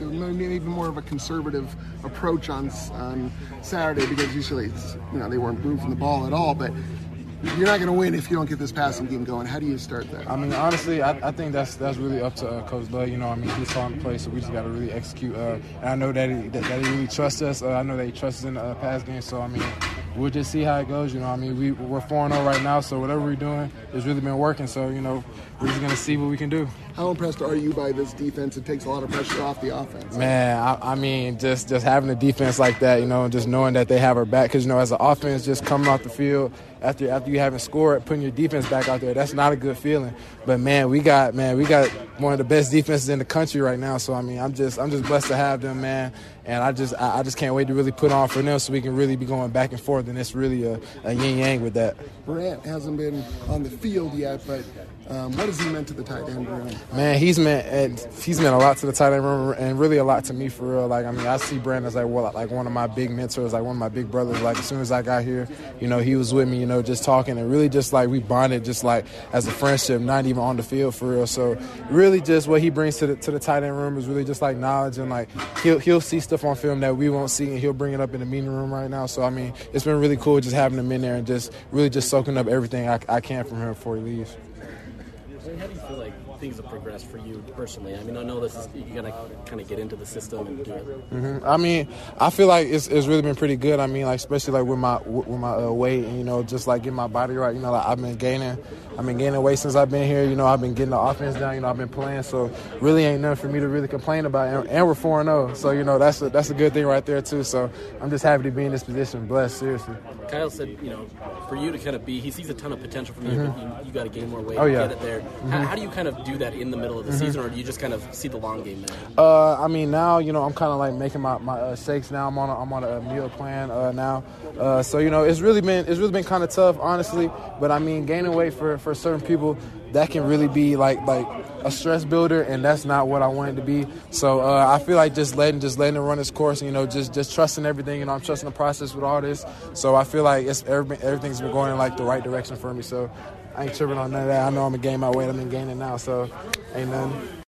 maybe even more of a conservative approach on on Saturday because usually it's you know they weren't moving the ball at all, but. You're not going to win if you don't get this passing game going. How do you start that? I mean, honestly, I, I think that's that's really up to uh, Coach Love. You know, I mean, he's calling the play, so we just got to really execute. Uh, and I know that he, that, that he really trusts us. Uh, I know that he trusts us in the uh, pass game. So I mean, we'll just see how it goes. You know, I mean, we we're four zero oh right now, so whatever we're doing has really been working. So you know, we're just going to see what we can do. How impressed are you by this defense? It takes a lot of pressure off the offense. Man, I, I mean, just just having a defense like that, you know, and just knowing that they have our back. Because you know, as an offense, just coming off the field after after you haven't scored, putting your defense back out there, that's not a good feeling. But man, we got man, we got one of the best defenses in the country right now. So I mean, I'm just I'm just blessed to have them, man. And I just I, I just can't wait to really put on for them so we can really be going back and forth. And it's really a, a yin yang with that. Brant hasn't been on the field yet, but um, what has he meant to the tight end room? Man, he's meant he's meant a lot to the tight end room and really a lot to me for real. Like I mean, I see Brandon as like well, like one of my big mentors, like one of my big brothers. Like as soon as I got here, you know, he was with me, you know, just talking and really just like we bonded, just like as a friendship, not even on the field for real. So really, just what he brings to the to the tight end room is really just like knowledge and like he'll he'll see stuff on film that we won't see and he'll bring it up in the meeting room right now. So I mean, it's been really cool just having him in there and just really just soaking up everything I, I can from him before he leaves. How do you feel like things have progressed for you personally? I mean, I know this is you gotta kind of get into the system and do it. Mm-hmm. I mean, I feel like it's, it's really been pretty good. I mean, like especially like with my with my uh, weight and you know just like getting my body right. You know, like I've been gaining, I've been gaining weight since I've been here. You know, I've been getting the offense down. You know, I've been playing, so really ain't nothing for me to really complain about. And, and we're four and zero, so you know that's a, that's a good thing right there too. So I'm just happy to be in this position. Blessed, seriously. Kyle said, you know, for you to kind of be, he sees a ton of potential from you, mm-hmm. but you, you got to gain more weight. Oh yeah, get it there. Mm-hmm. How, how, do you kind of do that in the middle of the mm-hmm. season, or do you just kind of see the long game now? Uh, I mean, now you know I'm kind of like making my, my uh, shakes now. I'm on a, I'm on a meal plan uh, now, uh, so you know it's really been it's really been kind of tough, honestly. But I mean, gaining weight for for certain people that can really be like like a stress builder, and that's not what I wanted to be. So uh, I feel like just letting just letting it run its course, and, you know, just just trusting everything. You know, I'm trusting the process with all this. So I feel like it's everything, everything's been going in like the right direction for me. So I ain't tripping on none of that. I know I'm a game my weight. I'm in gaining now, so ain't nothing.